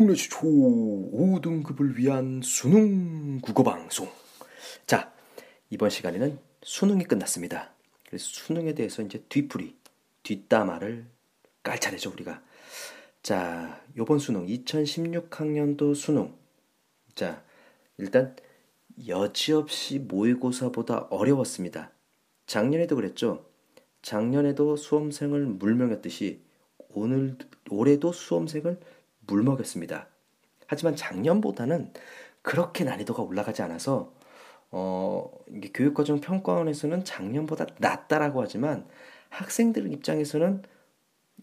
국내 최초 5등급을 위한 수능 국어 방송. 자 이번 시간에는 수능이 끝났습니다. 그래서 수능에 대해서 이제 뒤풀이 뒷담화를 깔 차례죠 우리가. 자 요번 수능 2016학년도 수능. 자 일단 여지없이 모의고사보다 어려웠습니다. 작년에도 그랬죠? 작년에도 수험생을 물먹였듯이 오늘 올해도 수험생을 물먹였습니다 하지만 작년보다는 그렇게 난이도가 올라가지 않아서 어, 교육과정 평가원에서는 작년보다 낫다라고 하지만 학생들 입장에서는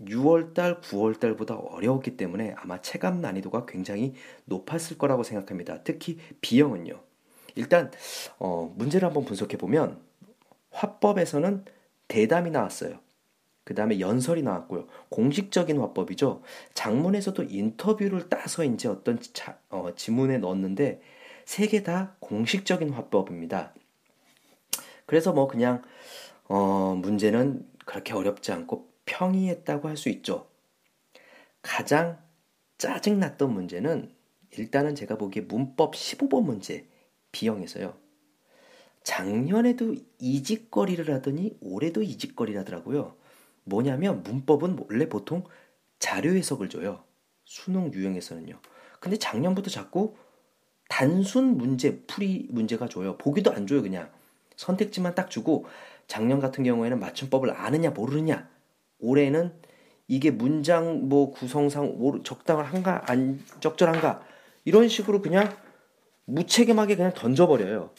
6월달, 9월달보다 어려웠기 때문에 아마 체감 난이도가 굉장히 높았을 거라고 생각합니다. 특히 B형은요. 일단 어, 문제를 한번 분석해 보면 화법에서는 대담이 나왔어요. 그 다음에 연설이 나왔고요. 공식적인 화법이죠. 장문에서도 인터뷰를 따서 이제 어떤 자, 어, 지문에 넣었는데 세 개 다 공식적인 화법입니다. 그래서 뭐 그냥 어, 문제는 그렇게 어렵지 않고 평이했다고 할 수 있죠. 가장 짜증났던 문제는 일단은 제가 보기에 문법 15번 문제 B형에서요. 작년에도 이직거리를 하더니 올해도 이직거리를 하더라고요. 뭐냐면 문법은 원래 보통 자료 해석을 줘요. 수능 유형에서는요. 근데 작년부터 자꾸 단순 문제, 풀이 문제가 줘요. 보기도 안 줘요, 그냥. 선택지만 딱 주고 작년 같은 경우에는 맞춤법을 아느냐 모르느냐. 올해는 이게 문장 뭐 구성상 적당한가 안 적절한가 이런 식으로 그냥 무책임하게 그냥 던져버려요.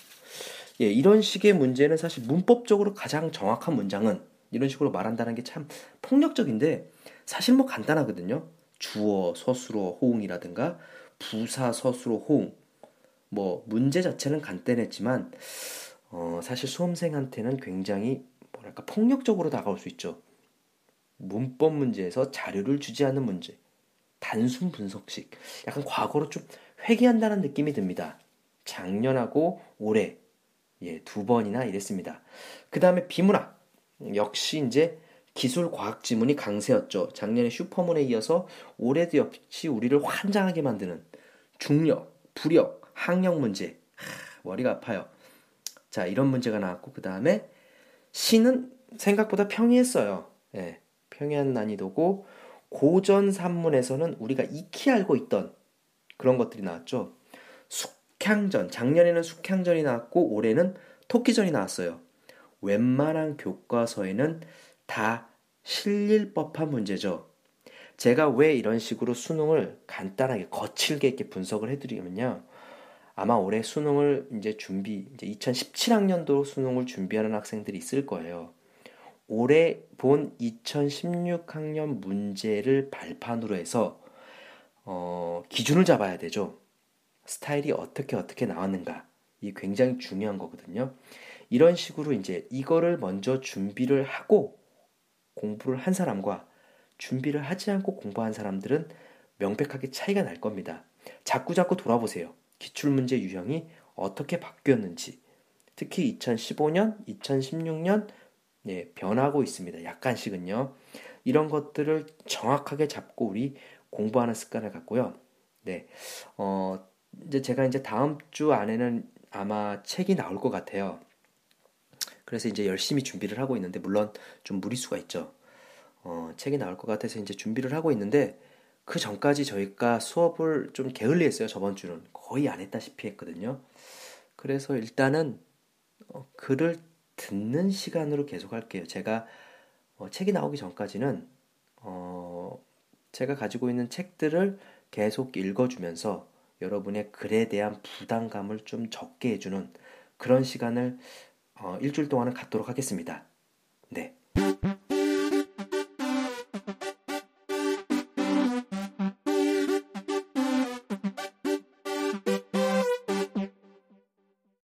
예, 이런 식의 문제는 사실 문법적으로 가장 정확한 문장은 이런 식으로 말한다는 게 참 폭력적인데 사실 뭐 간단하거든요. 주어, 서술어, 호응이라든가 부사, 서술어, 호응. 뭐 문제 자체는 간단했지만 어, 사실 수험생한테는 굉장히 뭐랄까 폭력적으로 다가올 수 있죠. 문법 문제에서 자료를 주지 않는 문제, 단순 분석식, 약간 과거로 좀 회귀한다는 느낌이 듭니다. 작년하고 올해 예, 두 번이나 이랬습니다. 그 다음에 비문학 역시 이제 기술 과학 지문이 강세였죠. 작년에 슈퍼문에 이어서 올해도 역시 우리를 환장하게 만드는 중력, 부력, 학력 문제. 하, 머리가 아파요. 자, 이런 문제가 나왔고 그 다음에 시는 생각보다 평이했어요. 예, 평이한 난이도고 고전 산문에서는 우리가 익히 알고 있던 그런 것들이 나왔죠. 숙향전, 작년에는 숙향전이 나왔고 올해는 토끼전이 나왔어요. 웬만한 교과서에는 다 실릴 법한 문제죠. 제가 왜 이런 식으로 수능을 간단하게 거칠게 이렇게 분석을 해드리면요. 아마 올해 수능을 이제 준비, 이제 2017학년도 수능을 준비하는 학생들이 있을 거예요. 올해 본 2016학년 문제를 발판으로 해서 어, 기준을 잡아야 되죠. 스타일이 어떻게 어떻게 나왔는가. 이 굉장히 중요한 거거든요. 이런 식으로 이제 이거를 먼저 준비를 하고 공부를 한 사람과 준비를 하지 않고 공부한 사람들은 명백하게 차이가 날 겁니다. 자꾸 자꾸 돌아보세요. 기출문제 유형이 어떻게 바뀌었는지. 특히 2015년, 2016년 예, 변하고 있습니다. 약간씩은요. 이런 것들을 정확하게 잡고 우리 공부하는 습관을 갖고요. 네. 어, 이제 제가 이제 다음 주 안에는 아마 책이 나올 것 같아요. 그래서 이제 열심히 준비를 하고 있는데 물론 좀 무리수가 있죠. 어, 책이 나올 것 같아서 이제 준비를 하고 있는데 그 전까지 저희가 수업을 좀 게을리 했어요. 저번 주는 거의 안 했다시피 했거든요. 그래서 일단은 어, 글을 듣는 시간으로 계속 할게요. 제가 어, 책이 나오기 전까지는 어, 제가 가지고 있는 책들을 계속 읽어주면서 여러분의 글에 대한 부담감을 좀 적게 해주는 그런 시간을 어, 일주일 동안은 갖도록 하겠습니다. 네.